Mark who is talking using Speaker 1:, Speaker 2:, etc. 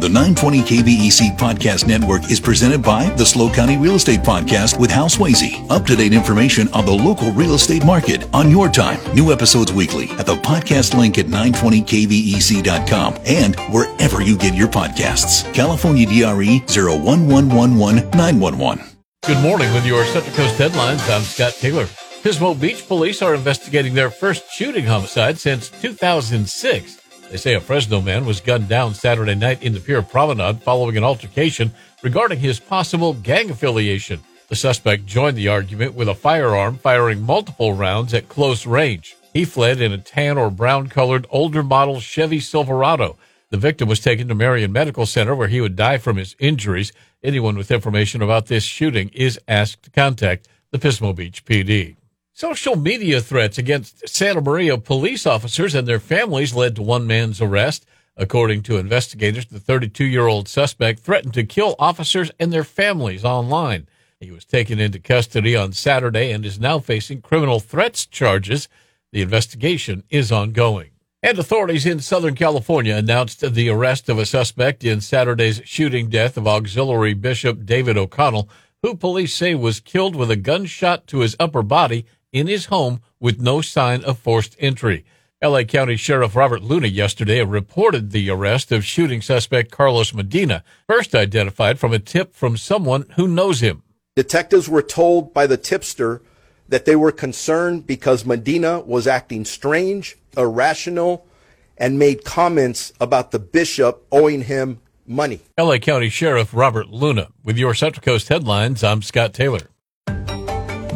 Speaker 1: The 920 KVEC Podcast Network is presented by the SLO County Real Estate Podcast with Hal Swayze. Up to date information on the local real estate market on your time. New episodes weekly at the podcast link at 920kvec.com and wherever you get your podcasts. California DRE 01111911.
Speaker 2: Good morning with your Central Coast headlines. I'm Scott Taylor. Pismo Beach police are investigating their first shooting homicide since 2006. They say a Fresno man was gunned down Saturday night in the Pier Promenade following an altercation regarding his possible gang affiliation. The suspect joined the argument with a firearm, firing multiple rounds at close range. He fled in a tan or brown colored older model Chevy Silverado. The victim was taken to Marian Medical Center where he would die from his injuries. Anyone with information about this shooting is asked to contact the Pismo Beach PD. Social media threats against Santa Maria police officers and their families led to one man's arrest. According to investigators, the 32 year old suspect threatened to kill officers and their families online. He was taken into custody on Saturday and is now facing criminal threats charges. The investigation is ongoing. And authorities in Southern California announced the arrest of a suspect in Saturday's shooting death of Auxiliary Bishop David O'Connell, who police say was killed with a gunshot to his upper body in his home with no sign of forced entry. LA County Sheriff Robert Luna yesterday reported the arrest of shooting suspect Carlos Medina, first identified from a tip from someone who knows him.
Speaker 3: Detectives were told by the tipster that they were concerned because Medina was acting strange, irrational, and made comments about the bishop owing him money.
Speaker 2: LA County Sheriff Robert Luna. With your Central Coast headlines, I'm Scott Taylor.